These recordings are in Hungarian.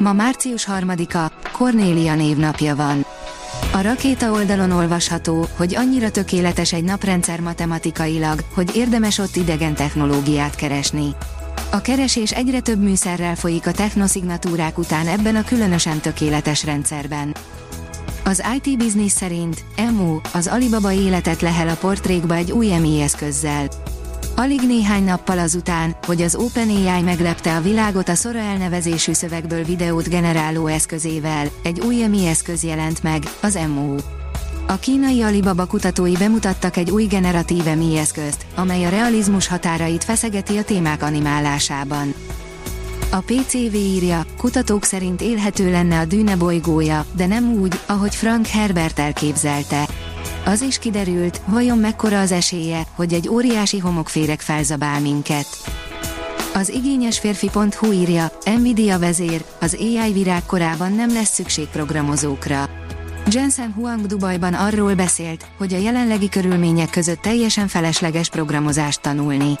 Ma március 3-a, Kornélia névnapja van. A rakéta oldalon olvasható, hogy annyira tökéletes egy naprendszer matematikailag, hogy érdemes ott idegen technológiát keresni. A keresés egyre több műszerrel folyik a technoszignatúrák után ebben a különösen tökéletes rendszerben. Az IT Business szerint EMU, az Alibaba életet lehel a portrékba egy új EMI eszközzel. Alig néhány nappal azután, hogy az OpenAI meglepte a világot a Sora elnevezésű szövegből videót generáló eszközével, egy új EMI eszköz jelent meg, az MO. A kínai Alibaba kutatói bemutattak egy új generatív EMI eszközt, amely a realizmus határait feszegeti a témák animálásában. A PCV írja, kutatók szerint élhető lenne a Dűne bolygója, de nem úgy, ahogy Frank Herbert elképzelte. Az is kiderült, vajon mekkora az esélye, hogy egy óriási homokféreg felzabál minket. Az igényes férfi.hu írja, Nvidia vezér, az AI virág korában nem lesz szükség programozókra. Jensen Huang Dubajban arról beszélt, hogy a jelenlegi körülmények között teljesen felesleges programozást tanulni.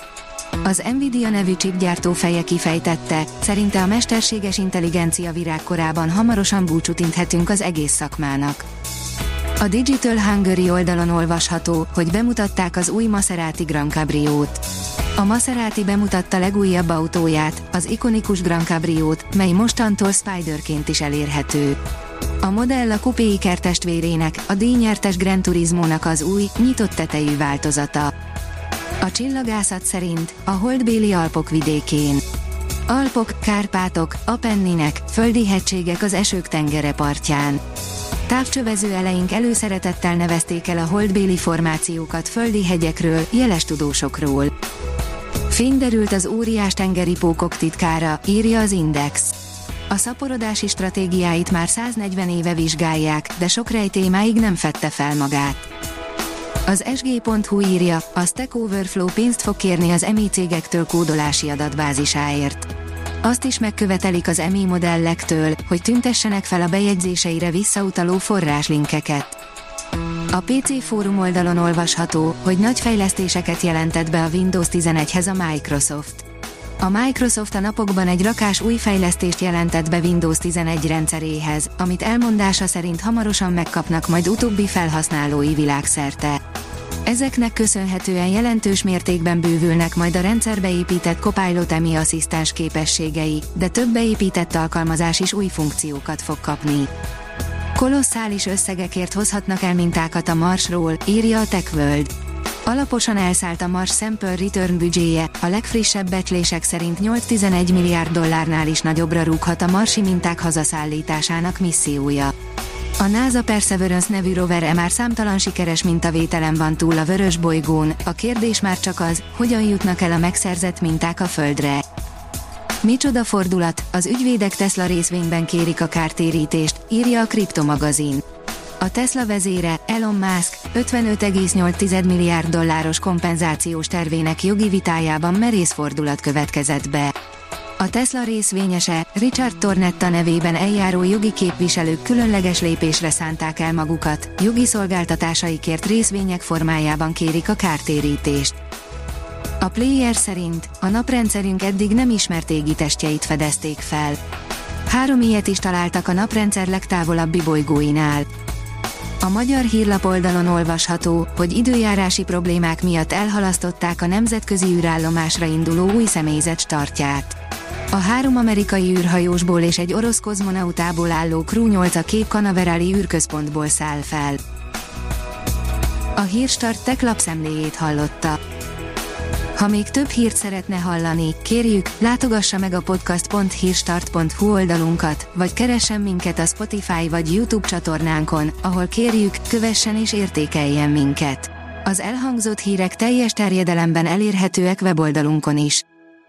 Az Nvidia nevű chipgyártó feje kifejtette, szerinte a mesterséges intelligencia virágkorában hamarosan búcsút inthetünk az egész szakmának. A Digital Hungary oldalon olvasható, hogy bemutatták az új Maserati Grand Cabriót. A Maserati bemutatta legújabb autóját, az ikonikus Grand Cabriót, mely mostantól Spiderként is elérhető. A modell a Coupé testvérének, a díjnyertes Gran Turismo-nak az új, nyitott tetejű változata. A csillagászat szerint a holdbéli Alpok vidékén. Alpok, Kárpátok, Apenninek, földi hegységek az esők tengere partján. Távcsövező eleink előszeretettel nevezték el a holdbéli formációkat földi hegyekről, jeles tudósokról. Fény derült az óriás tengeri pókok titkára, írja az Index. A szaporodási stratégiáit már 140 éve vizsgálják, de sok rejtémáig nem fette fel magát. Az sg.hu írja, a Stack Overflow pénzt fog kérni az EMI cégektől kódolási adatbázisáért. Azt is megkövetelik az EMI modellektől, hogy tüntessenek fel a bejegyzéseire visszautaló forráslinkeket. A PC fórum oldalon olvasható, hogy nagy fejlesztéseket jelentett be a Windows 11-hez a Microsoft. A Microsoft a napokban egy rakás új fejlesztést jelentett be Windows 11 rendszeréhez, amit elmondása szerint hamarosan megkapnak majd utóbbi felhasználói világszerte. Ezeknek köszönhetően jelentős mértékben bővülnek majd a rendszerbe épített Copilot EMI asszisztens képességei, de több beépített alkalmazás is új funkciókat fog kapni. Kolosszális összegekért hozhatnak el mintákat a Marsról, írja a TechWorld. Alaposan elszállt a Mars Sample Return büdzséje, a legfrissebb becslések szerint 8-11 milliárd dollárnál is nagyobbra rúghat a marsi minták hazaszállításának missziója. A NASA Perseverance nevű rover már számtalan sikeres mintavételen van túl a vörös bolygón, a kérdés már csak az, hogyan jutnak el a megszerzett minták a Földre. Micsoda fordulat, az ügyvédek Tesla részvényben kérik a kártérítést, írja a Kriptomagazin. A Tesla vezére, Elon Musk, 55,8 milliárd dolláros kompenzációs tervének jogi vitájában merész fordulat következett be. A Tesla részvényese, Richard Tornetta nevében eljáró jogi képviselők különleges lépésre szánták el magukat, jogi szolgáltatásaikért részvények formájában kérik a kártérítést. A player szerint a naprendszerünk eddig nem ismert égitestjeit fedezték fel. Három ilyet is találtak a naprendszer legtávolabbi bolygóinál. A magyar hírlap oldalon olvasható, hogy időjárási problémák miatt elhalasztották a nemzetközi űrállomásra induló új személyzet startját. A három amerikai űrhajósból és egy orosz kozmonautából álló Crew 8 a Cape Canaverali űrközpontból száll fel. A Hírstart tech lapszemléjét hallotta. Ha még több hírt szeretne hallani, kérjük, látogassa meg a podcast.hírstart.hu oldalunkat, vagy keressen minket a Spotify vagy YouTube csatornánkon, ahol kérjük, kövessen és értékeljen minket. Az elhangzott hírek teljes terjedelemben elérhetőek weboldalunkon is.